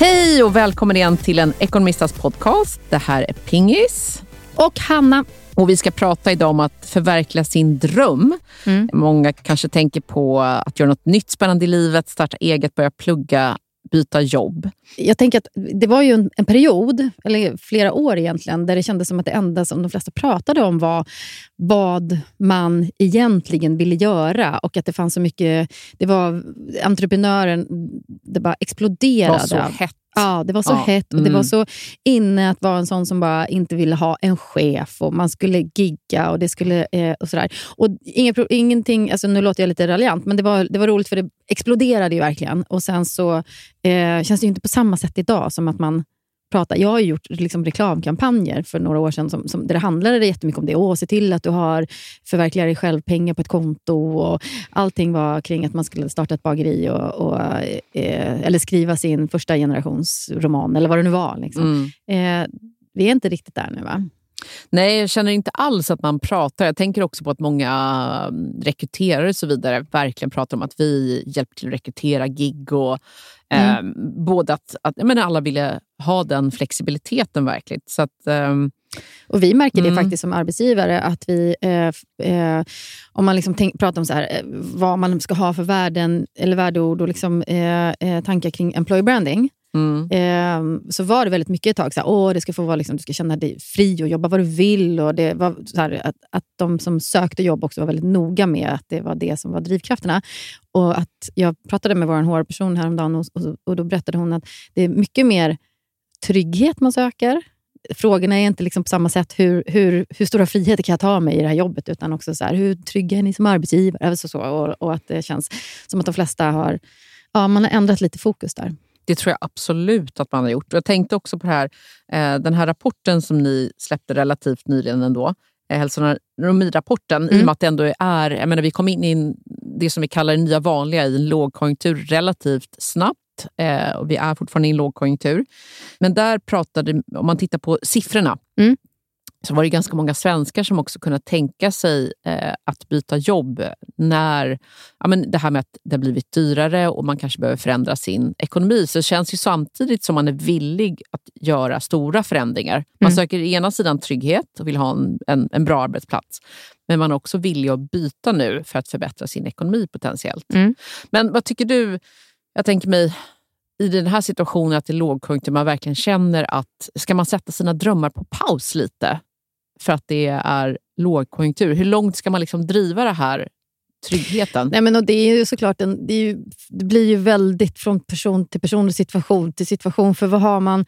Hej och välkommen igen till en ekonomistas podcast. Det här är Pingis. Och Hanna. Och Vi ska prata idag om att förverkliga sin dröm. Mm. Många kanske tänker på att göra något nytt spännande i livet, starta eget, börja plugga, byta jobb. Jag tänker att det var ju en, en, period, eller flera år egentligen, där det kändes som att det enda som de flesta pratade om var vad man egentligen ville göra och att det fanns så mycket... Det var entreprenören, det bara exploderade. Det var så hett Ja, det var så ja. hett och det var mm. så inne att vara en sån som bara inte ville ha en chef och man skulle gigga och det skulle eh, och sådär. Och inga, ingenting, alltså nu låter jag lite raljant, men det var, det var roligt för det exploderade ju verkligen. Och sen så eh, känns det inte på samma sätt idag som att man prata. Jag har gjort liksom reklamkampanjer för några år sedan som, som, där det handlade jättemycket om det. Åh, se till att du har förverkligar dig själv pengar på ett konto. Och allting var kring att man skulle starta ett bageri och, och eh, eller skriva sin första generations roman eller vad det nu var. Liksom. Mm. Eh, vi är inte riktigt där nu, va? Nej, jag känner inte alls att man pratar. Jag tänker också på att många mm, rekryterare och så vidare verkligen pratar om att vi hjälper till att rekrytera gig och Mm. Eh, både att, att men alla ville ha den flexibiliteten verkligen. Så att, eh, och Vi märker mm. det faktiskt som arbetsgivare, att vi, eh, eh, om man liksom tänk, pratar om så här, eh, vad man ska ha för värden eller värdeord och liksom, eh, eh, tankar kring employer branding, Mm. Eh, så var det väldigt mycket ett tag, så här, Åh, det ska få vara, liksom, du ska känna dig fri och jobba vad du vill. Och det var, så här, att, att de som sökte jobb också var väldigt noga med att det var det som var drivkrafterna. Och att Jag pratade med vår HR-person häromdagen och, och, och då berättade hon att det är mycket mer trygghet man söker. Frågorna är inte liksom på samma sätt hur, hur, hur stora friheter kan jag ta mig i det här jobbet, utan också så här, hur trygga är ni som arbetsgivare? Alltså så, och, och att det känns som att de flesta har, ja, man har ändrat lite fokus där. Det tror jag absolut att man har gjort. Jag tänkte också på här, eh, den här rapporten som ni släppte relativt nyligen ändå, eh, hälsonomirapporten, mm. i och med att det ändå är, jag menar, vi kom in i det som vi kallar det nya vanliga i en lågkonjunktur relativt snabbt. Eh, och vi är fortfarande i en lågkonjunktur. Men där pratade, om man tittar på siffrorna, mm så var det ganska många svenskar som också kunde tänka sig eh, att byta jobb när ja, men det här med att det har blivit dyrare och man kanske behöver förändra sin ekonomi. Så det känns ju samtidigt som man är villig att göra stora förändringar. Man mm. söker ena sidan trygghet och vill ha en, en, en, bra arbetsplats. Men man är också villig att byta nu för att förbättra sin ekonomi potentiellt. Mm. Men vad tycker du? Jag tänker mig i den här situationen att det är lågkonjunktur, man verkligen känner att ska man sätta sina drömmar på paus lite? För att det är lågkonjunktur. Hur långt ska man liksom driva det här tryggheten? Nej, men och det, är ju såklart en, det, är ju, det blir ju väldigt från person till person och situation till situation. För vad har man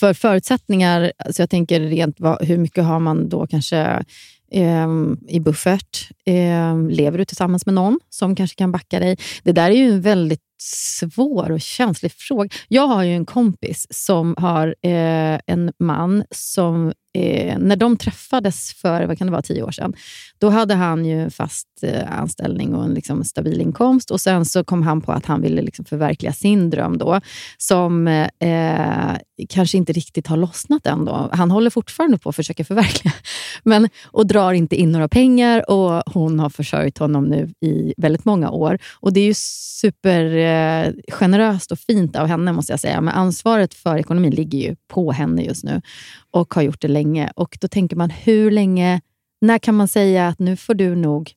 för förutsättningar? Alltså jag tänker rent vad, hur mycket har man då kanske eh, i buffert? Eh, lever du tillsammans med någon som kanske kan backa dig? Det där är ju en väldigt svår och känslig fråga. Jag har ju en kompis som har eh, en man som eh, när de träffades för vad kan det vara, tio år sedan, då hade han ju fast eh, anställning och en liksom, stabil inkomst. Och Sen så kom han på att han ville liksom, förverkliga sin dröm, då, som eh, kanske inte riktigt har lossnat än. Då. Han håller fortfarande på att försöka förverkliga, men, och drar inte in några pengar. Och Hon har försörjt honom nu i väldigt många år. Och Det är ju super... Eh, generöst och fint av henne, måste jag säga. Men ansvaret för ekonomin ligger ju på henne just nu och har gjort det länge. Och Då tänker man, hur länge, när kan man säga att nu får du nog,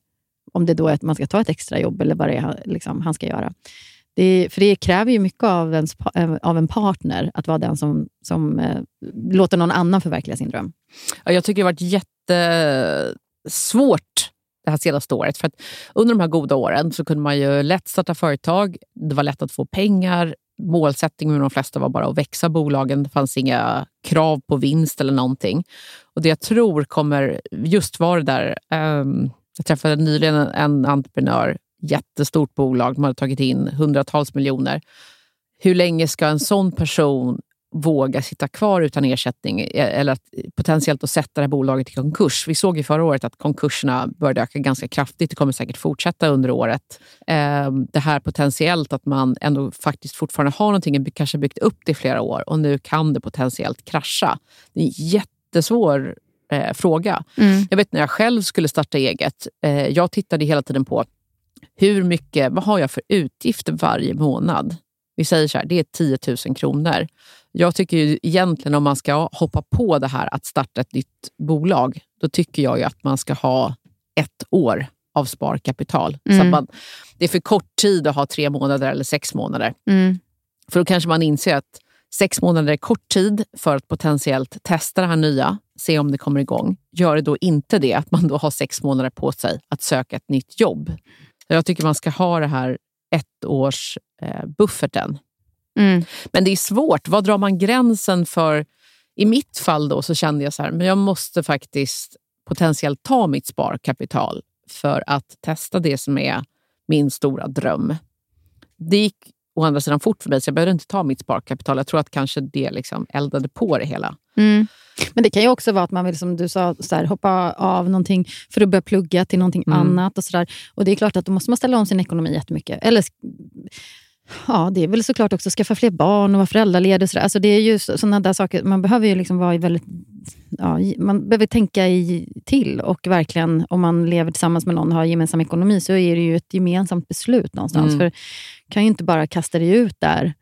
om det då är att man ska ta ett extra jobb eller vad det är liksom, han ska göra. Det, för det kräver ju mycket av, ens, eh, av en partner att vara den som, som eh, låter någon annan förverkliga sin dröm. Ja, jag tycker det har varit jättesvårt det här senaste året. För att under de här goda åren så kunde man ju lätt starta företag. Det var lätt att få pengar målsättningen med de flesta var bara att växa bolagen. Det fanns inga krav på vinst eller någonting. Och Det jag tror kommer just vara det där... Um, jag träffade nyligen en, en entreprenör, jättestort bolag, de hade tagit in hundratals miljoner. Hur länge ska en sån person våga sitta kvar utan ersättning eh, eller att potentiellt att sätta det här bolaget i konkurs. Vi såg ju förra året att konkurserna började öka ganska kraftigt. Det kommer säkert fortsätta under året. Ehm, det här potentiellt att man ändå faktiskt fortfarande har någonting, kanske byggt upp det i flera år och nu kan det potentiellt krascha. Det är en jättesvår eh, fråga. Mm. Jag vet när jag själv skulle starta eget. Eh, jag tittade hela tiden på hur mycket, vad har jag för utgifter varje månad? Vi säger så här, det är 10 000 kronor. Jag tycker ju egentligen om man ska hoppa på det här att starta ett nytt bolag, då tycker jag ju att man ska ha ett år av sparkapital. Mm. Så att man, det är för kort tid att ha tre månader eller sex månader. Mm. För då kanske man inser att sex månader är kort tid för att potentiellt testa det här nya, se om det kommer igång. Gör det då inte det, att man då har sex månader på sig att söka ett nytt jobb. Jag tycker man ska ha det här ett års eh, bufferten. Mm. Men det är svårt. Var drar man gränsen för... I mitt fall då så kände jag så här, men jag måste faktiskt potentiellt ta mitt sparkapital för att testa det som är min stora dröm. Det gick å andra sidan fort för mig, så jag behövde inte ta mitt sparkapital. Jag tror att kanske det liksom eldade på det hela. Mm. Men det kan ju också vara att man vill, som du sa, så här, hoppa av någonting för att börja plugga till någonting Mm. annat. Och, så där. och Det är klart att då måste man ställa om sin ekonomi jättemycket. Eller, ja, det är väl såklart också skaffa fler barn och vara föräldraledig. Och så där. Alltså, det är ju sådana där saker. Man behöver ju liksom vara i väldigt... Ja, man behöver tänka i, till och verkligen, om man lever tillsammans med någon och har gemensam ekonomi, så är det ju ett gemensamt beslut någonstans. Mm. För kan ju inte bara kasta dig ut där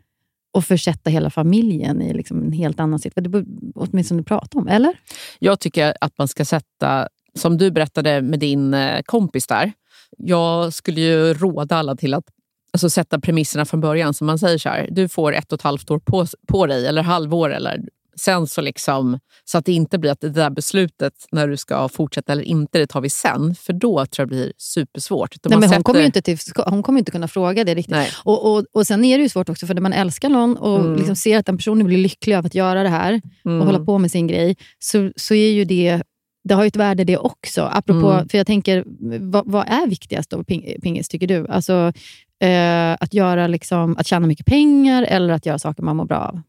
och försätta hela familjen i liksom en helt annan situation. Det borde åtminstone prata om, eller? Jag tycker att man ska sätta, som du berättade med din eh, kompis där. Jag skulle ju råda alla till att alltså, sätta premisserna från början. Så man säger så här, du får ett och ett halvt år på, på dig, eller halvår. Eller, sen så, liksom, så att det inte blir att det där beslutet när du ska fortsätta eller inte, det tar vi sen. För då tror jag det blir supersvårt. Nej, men hon, sätter- kommer ju inte till, hon kommer inte kunna fråga det riktigt. Nej. Och, och, och Sen är det ju svårt också, för när man älskar någon och Mm. liksom ser att den personen blir lycklig av att göra det här Mm. och hålla på med sin grej, så, så är ju det det har ju ett värde det också. Apropå, Mm. för jag tänker, vad, vad är viktigast av ping, pingis, tycker du? Alltså, eh, att, göra liksom, att tjäna mycket pengar eller att göra saker man mår bra av?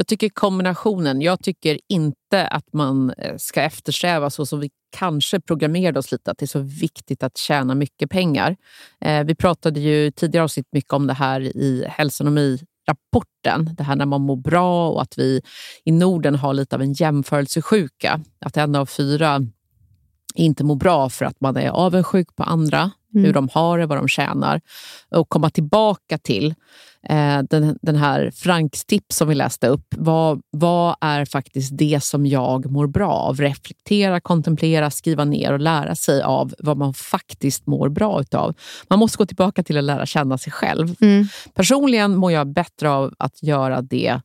Jag tycker kombinationen. Jag tycker inte att man eh, ska eftersträva så som vi kanske programmerade oss lite, att det är så viktigt att tjäna mycket pengar. Eh, vi pratade ju tidigare avsnitt mycket om det här i hälsonomi-rapporten. Det här när man mår bra och att vi i Norden har lite av en jämförelsesjuka. Att en av fyra inte mår bra för att man är avundsjuk på andra, Mm. hur de har det, vad de tjänar. Och komma tillbaka till eh, den, den här Franks tips som vi läste upp. Vad, vad är faktiskt det som jag mår bra av? Reflektera, kontemplera, skriva ner och lära sig av vad man faktiskt mår bra utav. Man måste gå tillbaka till att lära känna sig själv. Mm. Personligen mår jag bättre av att göra det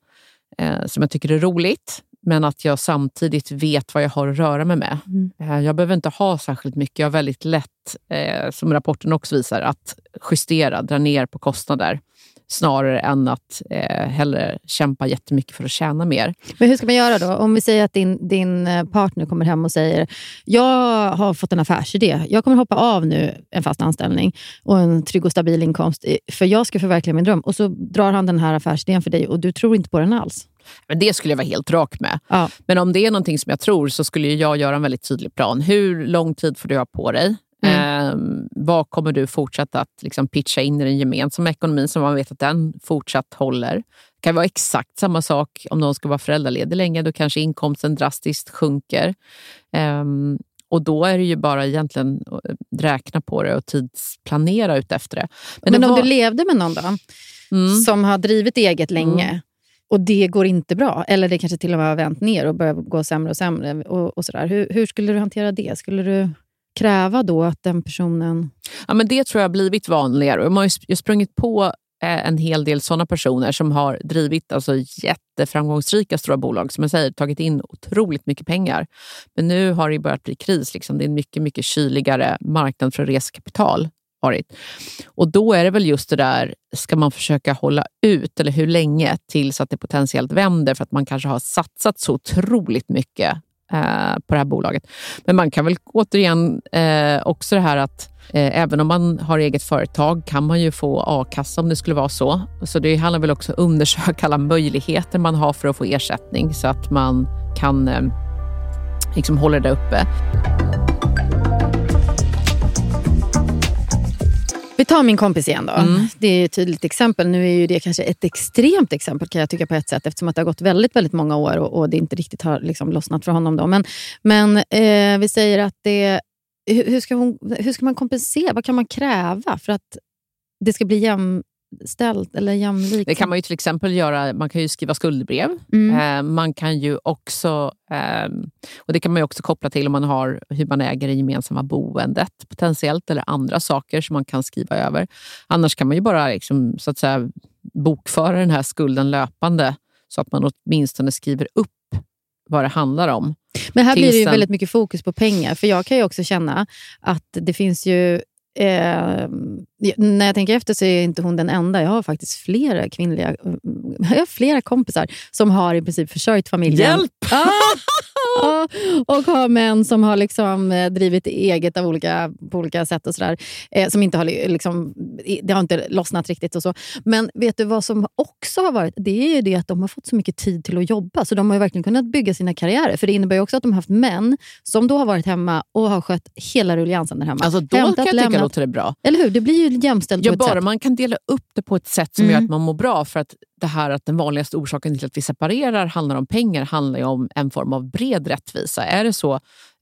eh, som jag tycker är roligt, men att jag samtidigt vet vad jag har att röra mig med. Mm. Eh, jag behöver inte ha särskilt mycket. Jag har väldigt lätt, eh, som rapporten också visar, att justera, dra ner på kostnader snarare än att eh, hellre kämpa jättemycket för att tjäna mer. Men hur ska man göra då? Om vi säger att din, din eh, partner kommer hem och säger jag har fått en affärsidé. Jag kommer hoppa av nu en fast anställning och en trygg och stabil inkomst eh, för jag ska förverkliga min dröm. Och så drar han den här affärsidén för dig och du tror inte på den alls. Men det skulle jag vara helt rak med. Ja. Men om det är någonting som jag tror så skulle jag göra en väldigt tydlig plan. Hur lång tid får du ha på dig? Mm. Eh, vad kommer du fortsätta att liksom pitcha in i den gemensamma ekonomin så man vet att den fortsatt håller? Det kan vara exakt samma sak om någon ska vara föräldraledig länge. Då kanske inkomsten drastiskt sjunker. Ehm, och då är det ju bara egentligen räkna på det och tidsplanera ut efter det. Men, det om var- du levde med någon då, Mm. som har drivit eget länge och det går inte bra, eller det kanske till och med har vänt ner och börjar gå sämre och sämre. Och, och sådär. Hur, hur skulle du hantera det? Skulle du kräva då att den personen... Ja, men det tror jag har blivit vanligare. Och Man har ju sprungit på eh, en hel del sådana personer som har drivit alltså, jätteframgångsrika stora bolag, som jag säger, tagit in otroligt mycket pengar. Men nu har det börjat bli kris. Liksom. Det är en mycket, mycket kyligare marknad för resekapital. Varit. Och då är det väl just det där, ska man försöka hålla ut, eller hur länge, tills att det potentiellt vänder för att man kanske har satsat så otroligt mycket eh, på det här bolaget. Men man kan väl återigen eh, också det här att eh, även om man har eget företag kan man ju få a-kassa om det skulle vara så. Så det handlar väl också om att undersöka alla möjligheter man har för att få ersättning så att man kan eh, liksom hålla det uppe. Vi tar min kompis igen då. Mm. Det är ett tydligt exempel. Nu är ju det kanske ett extremt exempel kan jag tycka på ett sätt eftersom att det har gått väldigt, väldigt många år och, och det inte riktigt har liksom lossnat för honom. Då. Men, men eh, vi säger att det... Hur, hur, ska hon, hur ska man kompensera? Vad kan man kräva för att det ska bli jäm, jämställt eller jämlikt? Det kan man ju till exempel göra. Man kan ju skriva skuldbrev. Mm. Eh, man kan ju också, eh, och det kan man ju också koppla till om man har hur man äger det gemensamma boendet potentiellt eller andra saker som man kan skriva över. Annars kan man ju bara liksom, så att säga, bokföra den här skulden löpande så att man åtminstone skriver upp vad det handlar om. Men här blir det ju väldigt mycket fokus på pengar. För jag kan ju också känna att det finns ju... Eh, när jag tänker efter så är inte hon den enda. Jag har faktiskt flera kvinnliga jag har flera kompisar som har i princip försörjt familjen. Hjälp! Ah, ah, och har män som har liksom eh, drivit eget av olika, på olika sätt. och så där, eh, som inte har, liksom, Det har inte lossnat riktigt. och så. Men vet du vad som också har varit? Det är ju det att de har fått så mycket tid till att jobba. Så de har verkligen kunnat bygga sina karriärer. För det innebär ju också att de har haft män som då har varit hemma och har skött hela rulliansen där hemma. Alltså då Hämtat, kan jag tycka lämnat. låter det bra. Eller hur? Det blir ju jämställt Ja, på ett bara sätt. man kan dela upp det på ett sätt som Mm. gör att man mår bra. För att det här att den vanligaste orsaken till att vi separerar handlar om pengar handlar ju om en form av bred rättvisa. Är det så,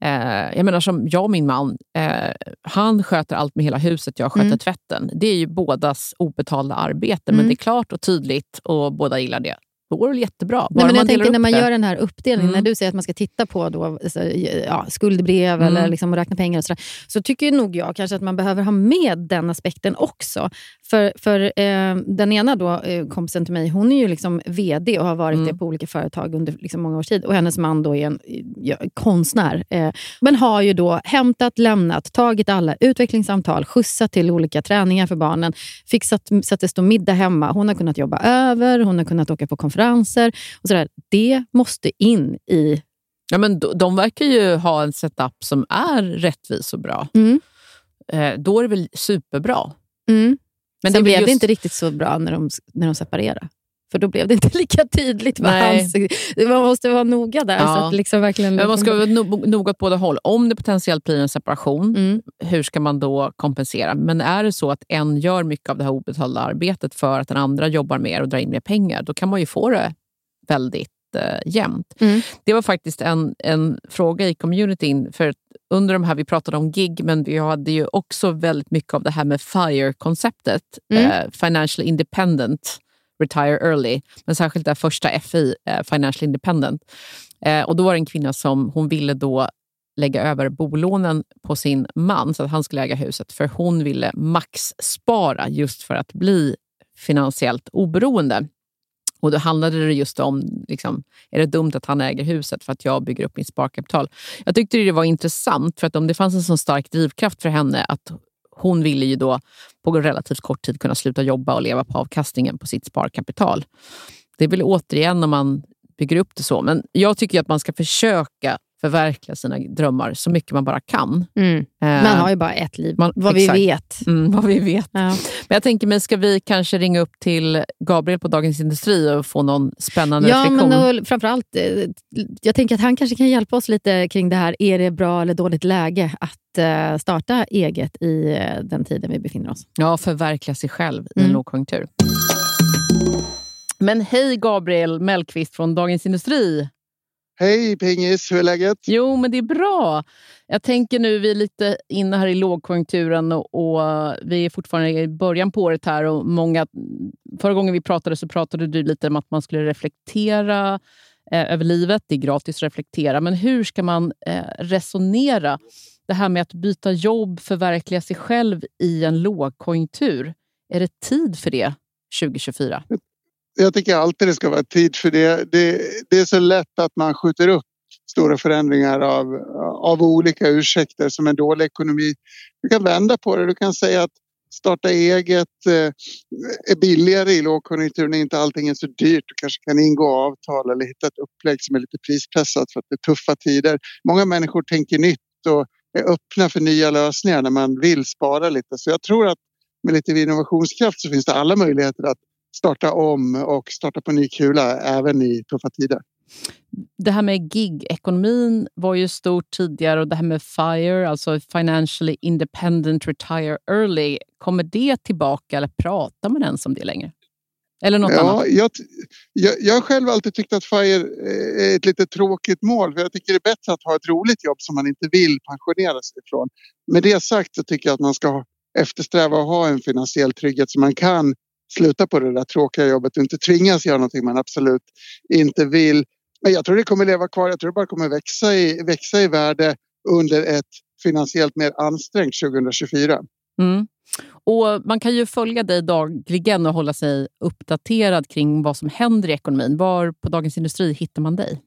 eh, jag menar som jag och min man, eh, han sköter allt med hela huset, jag sköter Mm. tvätten. Det är ju bådas obetalda arbete, men Mm. det är klart och tydligt och båda gillar det. Då går det jättebra. Bara Nej, men jag tänker när man det. gör den här uppdelningen, Mm. när du säger att man ska titta på då, alltså, ja, skuldbrev Mm. eller liksom räkna pengar och sådär, så tycker nog jag kanske att man behöver ha med den aspekten också. För, för eh, den ena då, eh, kompisen till mig, hon är ju liksom VD och har varit Mm. det på olika företag under liksom många års tid. Och hennes man då är en ja, konstnär. Eh, men har ju då hämtat, lämnat, tagit alla utvecklingssamtal, skjutsat till olika träningar för barnen, fixat så att det står middag hemma. Hon har kunnat jobba över, hon har kunnat åka på konferenser. Och sådär. Det måste in i... Ja, men de, de verkar ju ha en setup som är rättvis och bra. Mm. Eh, då är det väl superbra. Mm. Men Sen väl blev just- det inte riktigt så bra när de, när de separerade. För då blev det inte lika tydligt. Vad hans, man måste vara noga där. Ja. Så att liksom verkligen, Men man ska vara no- noga åt båda håll. Om det potentiellt blir en separation, Mm. hur ska man då kompensera? Men är det så att en gör mycket av det här obetalda arbetet för att den andra jobbar mer och drar in mer pengar, då kan man ju få det väldigt eh, jämnt. Mm. Det var faktiskt en, en fråga i communityn. För under de här, vi pratade om gig, men vi hade ju också väldigt mycket av det här med FIRE-konceptet. Mm. Eh, financially independent, retire early. Men särskilt det första FI, eh, financially independent. Eh, och då var det en kvinna som hon ville då lägga över bolånen på sin man så att han skulle äga huset. För hon ville maxspara just för att bli finansiellt oberoende. Och Då handlade det just om, liksom, är det dumt att han äger huset för att jag bygger upp mitt sparkapital? Jag tyckte det var intressant för att om det fanns en så stark drivkraft för henne att hon ville ju då på relativt kort tid kunna sluta jobba och leva på avkastningen på sitt sparkapital. Det är väl återigen om man bygger upp det så. Men jag tycker att man ska försöka förverkliga sina drömmar så mycket man bara kan. Mm. Eh, Man har ju bara ett liv, man- vad exakt. vi vet. mm, vad vi vet. Ja. Men jag tänker mig, ska vi kanske ringa upp till Gabriel på Dagens Industri och få någon spännande Ja, reflektion? men och framförallt, eh, jag tänker att han kanske kan hjälpa oss lite kring det här. Är det bra eller dåligt läge att eh, starta eget i den tiden vi befinner oss? Ja, förverkliga sig själv i en Mm. lågkonjunktur. Men hej Gabriel Mellqvist från Dagens Industri. Hej Pingis, hur är läget? Jo, men det är bra. Jag tänker nu, vi är lite inne här i lågkonjunkturen och, och vi är fortfarande i början på året här. Och många, förra gången vi pratade så pratade du lite om att man skulle reflektera eh, över livet. Det är gratis att reflektera. Men hur ska man eh, resonera? Det här med att byta jobb, förverkliga sig själv i en lågkonjunktur. Är det tid för det 2024? Jag tycker alltid det ska vara tid för det. Det, det är så lätt att man skjuter upp stora förändringar av, av olika ursäkter som en dålig ekonomi. Du kan vända på det. Du kan säga att starta eget eh, är billigare i lågkonjunktur när inte allting är så dyrt. Du kanske kan ingå avtal eller hitta ett upplägg som är lite prispressat för att det är tuffa tider. Många människor tänker nytt och är öppna för nya lösningar när man vill spara lite. Så jag tror att med lite innovationskraft så finns det alla möjligheter att starta om och starta på ny kula även i tuffa tider. Det här med gig-ekonomin var ju stort tidigare och det här med FIRE, alltså Financially Independent Retire Early, kommer det tillbaka eller pratar man ens om det längre? Eller något annat? Ja, jag, jag, jag har själv alltid tyckt att FIRE är ett lite tråkigt mål. För jag tycker det är bättre att ha ett roligt jobb som man inte vill pensionera sig ifrån. Med det sagt så tycker jag att man ska eftersträva att ha en finansiell trygghet så man kan sluta på det där tråkiga jobbet och inte tvingas göra någonting man absolut inte vill. Men jag tror det kommer leva kvar. Jag tror det bara kommer växa i, växa i värde under ett finansiellt mer ansträngt 2024. Mm. Och Man kan ju följa dig dagligen och hålla sig uppdaterad kring vad som händer i ekonomin. Var på Dagens Industri hittar man dig?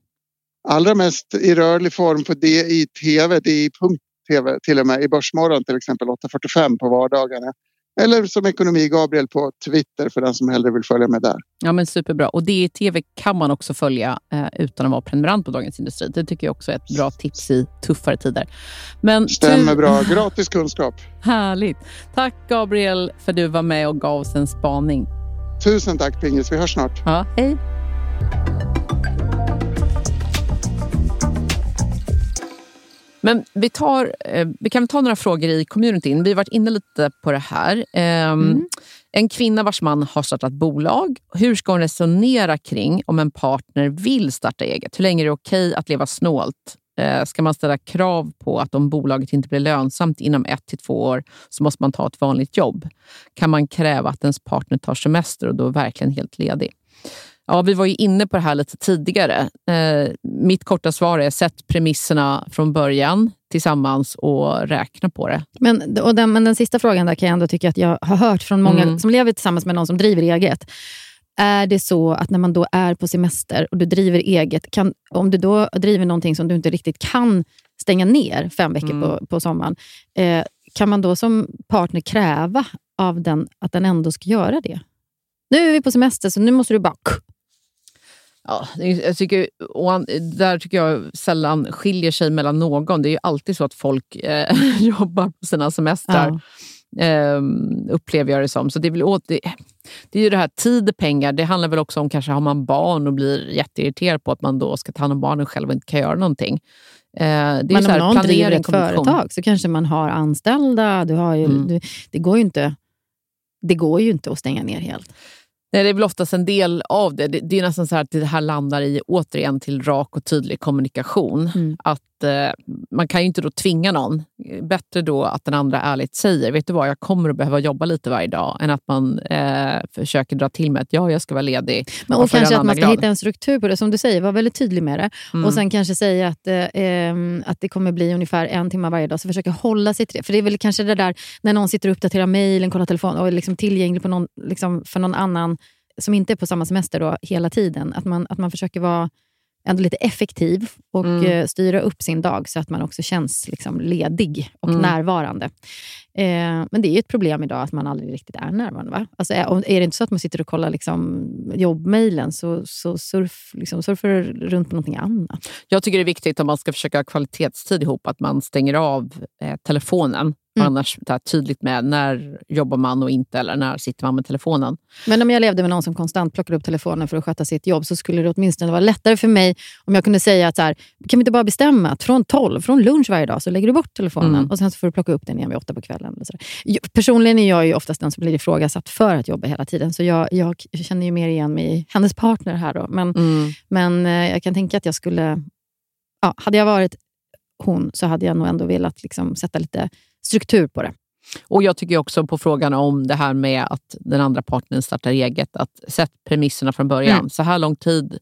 Allra mest i rörlig form på DI-TV, DI.tv till och med i Börsmorgon till exempel 8.45 på vardagarna. Eller som Ekonomi-Gabriel på Twitter för den som hellre vill följa med där. Ja, men Superbra. Och DI-TV kan man också följa eh, utan att vara prenumerant på Dagens Industri. Det tycker jag också är ett bra tips i tuffare tider. Men Stämmer bra. Gratis kunskap. Härligt. Tack Gabriel för att du var med och gav oss en spaning. Tusen tack Pingis. Vi hörs snart. Ja, hej. Men vi, tar, eh, vi kan ta några frågor i communityn. Vi har varit inne lite på det här. Ehm, mm. En kvinna vars man har startat bolag. Hur ska hon resonera kring om en partner vill starta eget? Hur länge är det okej att leva snålt? Eh, ska man ställa krav på att om bolaget inte blir lönsamt inom ett till två år så måste man ta ett vanligt jobb? Kan man kräva att ens partner tar semester och då är verkligen helt ledig? Ja, vi var ju inne på det här lite tidigare. Eh, mitt korta svar är sätt premisserna från början tillsammans och räkna på det. Men, och den, men den sista frågan där kan jag ändå tycka att jag har hört från många mm. som lever tillsammans med någon som driver eget. Är det så att när man då är på semester och du driver eget, kan, om du då driver någonting som du inte riktigt kan stänga ner fem veckor mm. på, på sommaren, eh, kan man då som partner kräva av den att den ändå ska göra det? Nu är vi på semester, så nu måste du bara Ja, jag tycker, där tycker jag sällan skiljer sig mellan någon. Det är ju alltid så att folk eh, jobbar på sina semestrar. Ja. Eh, upplever jag det som. Så det, är väl åt, det, det är ju det här tid och pengar. Det handlar väl också om kanske har man barn och blir jätteirriterad på att man då ska ta hand om barnen själv och inte kan göra någonting. Eh, det Men om här, någon driver ett företag så kanske man har anställda. Du har ju, mm. du, det, går ju inte, det går ju inte att stänga ner helt. Nej, det är väl oftast en del av det. Det, det är nästan så att det här landar i återigen till rak och tydlig kommunikation. Mm. Att Man kan ju inte då tvinga någon. Bättre då att den andra ärligt säger, vet du vad, jag kommer att behöva jobba lite varje dag, än att man eh, försöker dra till med att ja, jag ska vara ledig. Men, och, och kanske att man ska glad. hitta en struktur på det, som du säger, var väldigt tydlig med det. Mm. Och sen kanske säga att, eh, att det kommer bli ungefär en timme varje dag, så försöka hålla sig till det. För det är väl kanske det där när någon sitter och uppdaterar mejlen, kollar telefon och är liksom tillgänglig på någon, liksom för någon annan som inte är på samma semester då, hela tiden. Att man, att man försöker vara ändå lite effektiv och mm. Eh, styra upp sin dag så att man också känns liksom ledig och mm. närvarande. Eh, men det är ju ett problem idag att man aldrig riktigt är närvarande. Va? Alltså, är, är det inte så att man sitter och kollar liksom, jobbmailen så, så surf, liksom, surfar du runt på någonting annat. Jag tycker det är viktigt om man ska försöka ha kvalitetstid ihop att man stänger av eh, telefonen Mm. Annars det tydligt med när jobbar man och inte, eller när sitter man med telefonen. Men om jag levde med någon som konstant plockade upp telefonen för att sköta sitt jobb, så skulle det åtminstone vara lättare för mig om jag kunde säga att så här, kan vi inte bara bestämma att från 12, från lunch varje dag, så lägger du bort telefonen mm. och sen så får du plocka upp den igen vid åtta på kvällen. Eller så Personligen är jag ju oftast den som blir ifrågasatt för att jobba hela tiden, så jag, jag känner ju mer igen mig i hennes partner här. Då. Men, mm. men eh, jag kan tänka att jag skulle... Ja, hade jag varit hon så hade jag nog ändå velat liksom sätta lite struktur på det. Och Jag tycker också på frågan om det här med att den andra partnern startar eget, att sätt premisserna från början. Mm. Så här lång tid,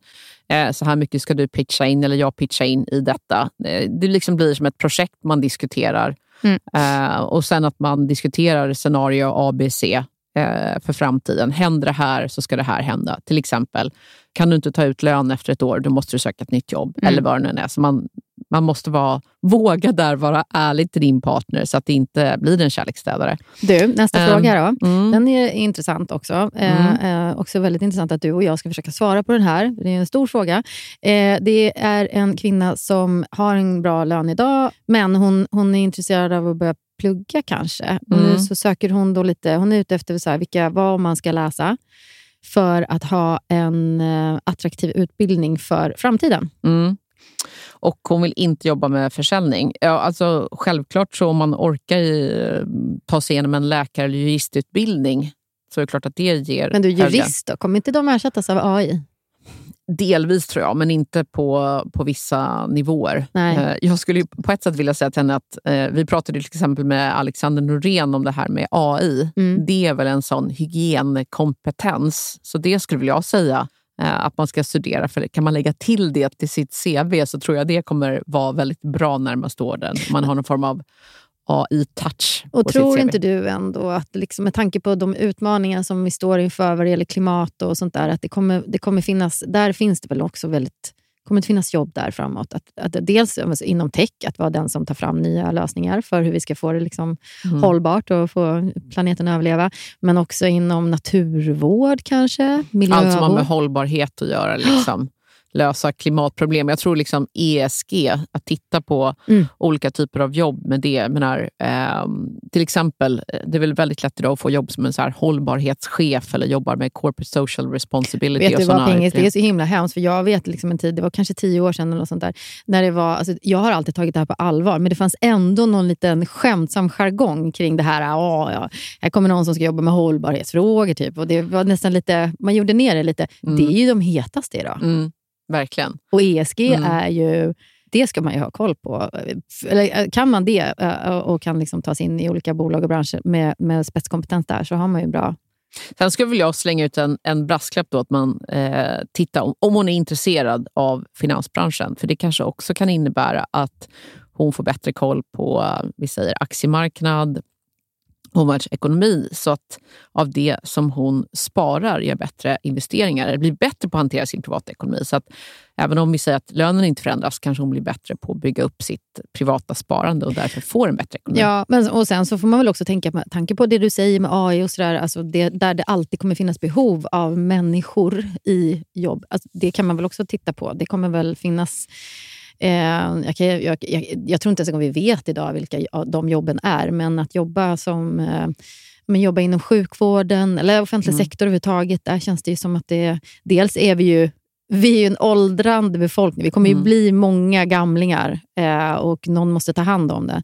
eh, så här mycket ska du pitcha in eller jag pitcha in i detta. Eh, det liksom blir som ett projekt man diskuterar. Mm. Eh, och sen att man diskuterar scenario A, B, C för framtiden. Händer det här så ska det här hända. Till exempel, kan du inte ta ut lön efter ett år, då måste du söka ett nytt jobb. Mm. Eller vad det nu är. Så man man måste vara, våga där vara ärlig till din partner så att det inte blir en kärleksstädare. Du, nästa um, fråga då. Mm. Den är intressant också. Eh, mm. Eh, också väldigt intressant att du och jag ska försöka svara på den här. Det är en stor fråga. Eh, det är en kvinna som har en bra lön idag, men hon, hon är intresserad av att börja plugga kanske. Och mm. Nu så söker hon då lite, hon är ute efter så här, vilka, vad man ska läsa för att ha en eh, attraktiv utbildning för framtiden. Mm. Och hon vill inte jobba med försäljning. Ja, alltså, självklart så om man orkar i, ta sig igenom en läkar eller juristutbildning så är det klart att det ger... Men du, jurist då? Kommer inte de ersättas av AI? Delvis tror jag, men inte på, på vissa nivåer. Nej. Eh, Jag skulle på ett sätt vilja säga till henne att eh, vi pratade till exempel med Alexander Norén om det här med AI. Mm. Det är väl en sån hygienkompetens. Så det skulle jag säga eh, att man ska studera. För kan man lägga till det till sitt CV så tror jag det kommer vara väldigt bra närmaste åren. Man har någon form av AI-touch Och tror inte du ändå att liksom, med tanke på de utmaningar som vi står inför vad det gäller klimat och sånt där, att det kommer, det kommer finnas, där finns det väl också väldigt kommer det finnas jobb där framåt. Att, att dels inom tech, att vara den som tar fram nya lösningar för hur vi ska få det liksom Mm. hållbart och få planeten att överleva. Men också inom naturvård kanske, miljövård. Allt som har med hållbarhet att göra. Liksom. Lösa klimatproblem. Jag tror liksom ESG, att titta på Mm. olika typer av jobb med det. Menar, ehm, till exempel, eh, det är väl väldigt lätt idag att få jobb som en så här hållbarhetschef eller jobbar med corporate social responsibility. Vet du vad Pingis, det är så himla hemskt. För jag vet liksom en tid, det var kanske tio år sedan, eller något sånt där, när det var, alltså, jag har alltid tagit det här på allvar, men det fanns ändå någon liten skämtsam jargong kring det här. Åh, ja, här kommer någon som ska jobba med hållbarhetsfrågor. Typ. Och det var nästan lite, man gjorde ner det lite. Mm. Det är ju de hetaste idag. Mm, verkligen. Och ESG Mm. är ju... Det ska man ju ha koll på. Eller eh, kan man det eh, och kan liksom ta sig in i olika bolag och branscher med, med spetskompetens där, så har man ju bra... Sen skulle väl jag slänga ut en, en brasklapp då att man eh, tittar om, om hon är intresserad av finansbranschen. För det kanske också kan innebära att hon får bättre koll på eh, vi säger aktiemarknad, omvärldsekonomi så att av det som hon sparar gör bättre investeringar. eller blir bättre på att hantera sin privatekonomi. Så att även om vi säger att lönen inte förändras kanske hon blir bättre på att bygga upp sitt privata sparande och därför får en bättre ekonomi. Ja, men, och sen så får man väl också tänka med tanke på det du säger med AI och sådär, alltså det, där det alltid kommer finnas behov av människor i jobb. Alltså det kan man väl också titta på. Det kommer väl finnas Eh, jag, kan, jag, jag, jag tror inte ens vi vet idag vilka de jobben är, men att jobba som eh, men jobba inom sjukvården eller offentlig Mm. sektor överhuvudtaget, där känns det ju som att det... Dels är vi ju vi är ju en åldrande befolkning. Vi kommer ju Mm. bli många gamlingar eh, och någon måste ta hand om det.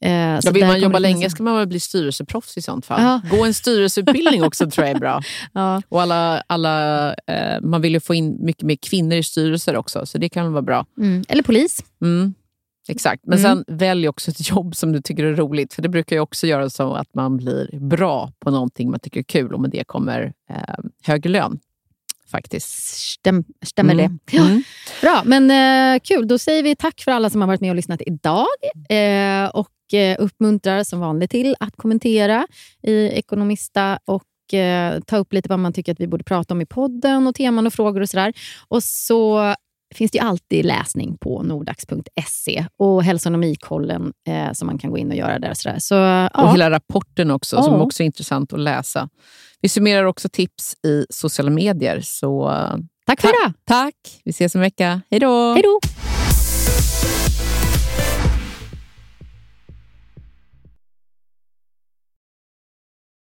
Eh, Ja, vill man jobba länge ska man väl bli styrelseproffs i sånt fall. Ja. Gå en styrelseutbildning också tror jag är bra. Ja. Och alla, alla, eh, man vill ju få in mycket mer kvinnor i styrelser också, så det kan vara bra. Mm. Eller polis. Mm. Exakt, men Mm. sen välj också ett jobb som du tycker är roligt. För det brukar ju också göra så att man blir bra på någonting man tycker är kul och med det kommer eh, högre lön. Faktiskt. Stäm, stämmer Mm. det? Ja. Mm. Bra, men eh, kul. Då säger vi tack för alla som har varit med och lyssnat idag. Eh, och eh, uppmuntrar som vanligt till att kommentera i Ekonomista och eh, ta upp lite vad man tycker att vi borde prata om i podden och teman och frågor och sådär. Och så finns det ju alltid läsning på nordax.se och hälsonomikollen eh, som man kan gå in och göra där. och Sådär. Så, Och ja. hela rapporten också, som Ja. också är intressant att läsa. Vi summerar också tips i sociala medier. Så eh, Tack för idag. tack! Vi ses om en vecka. Hej då! Hej då!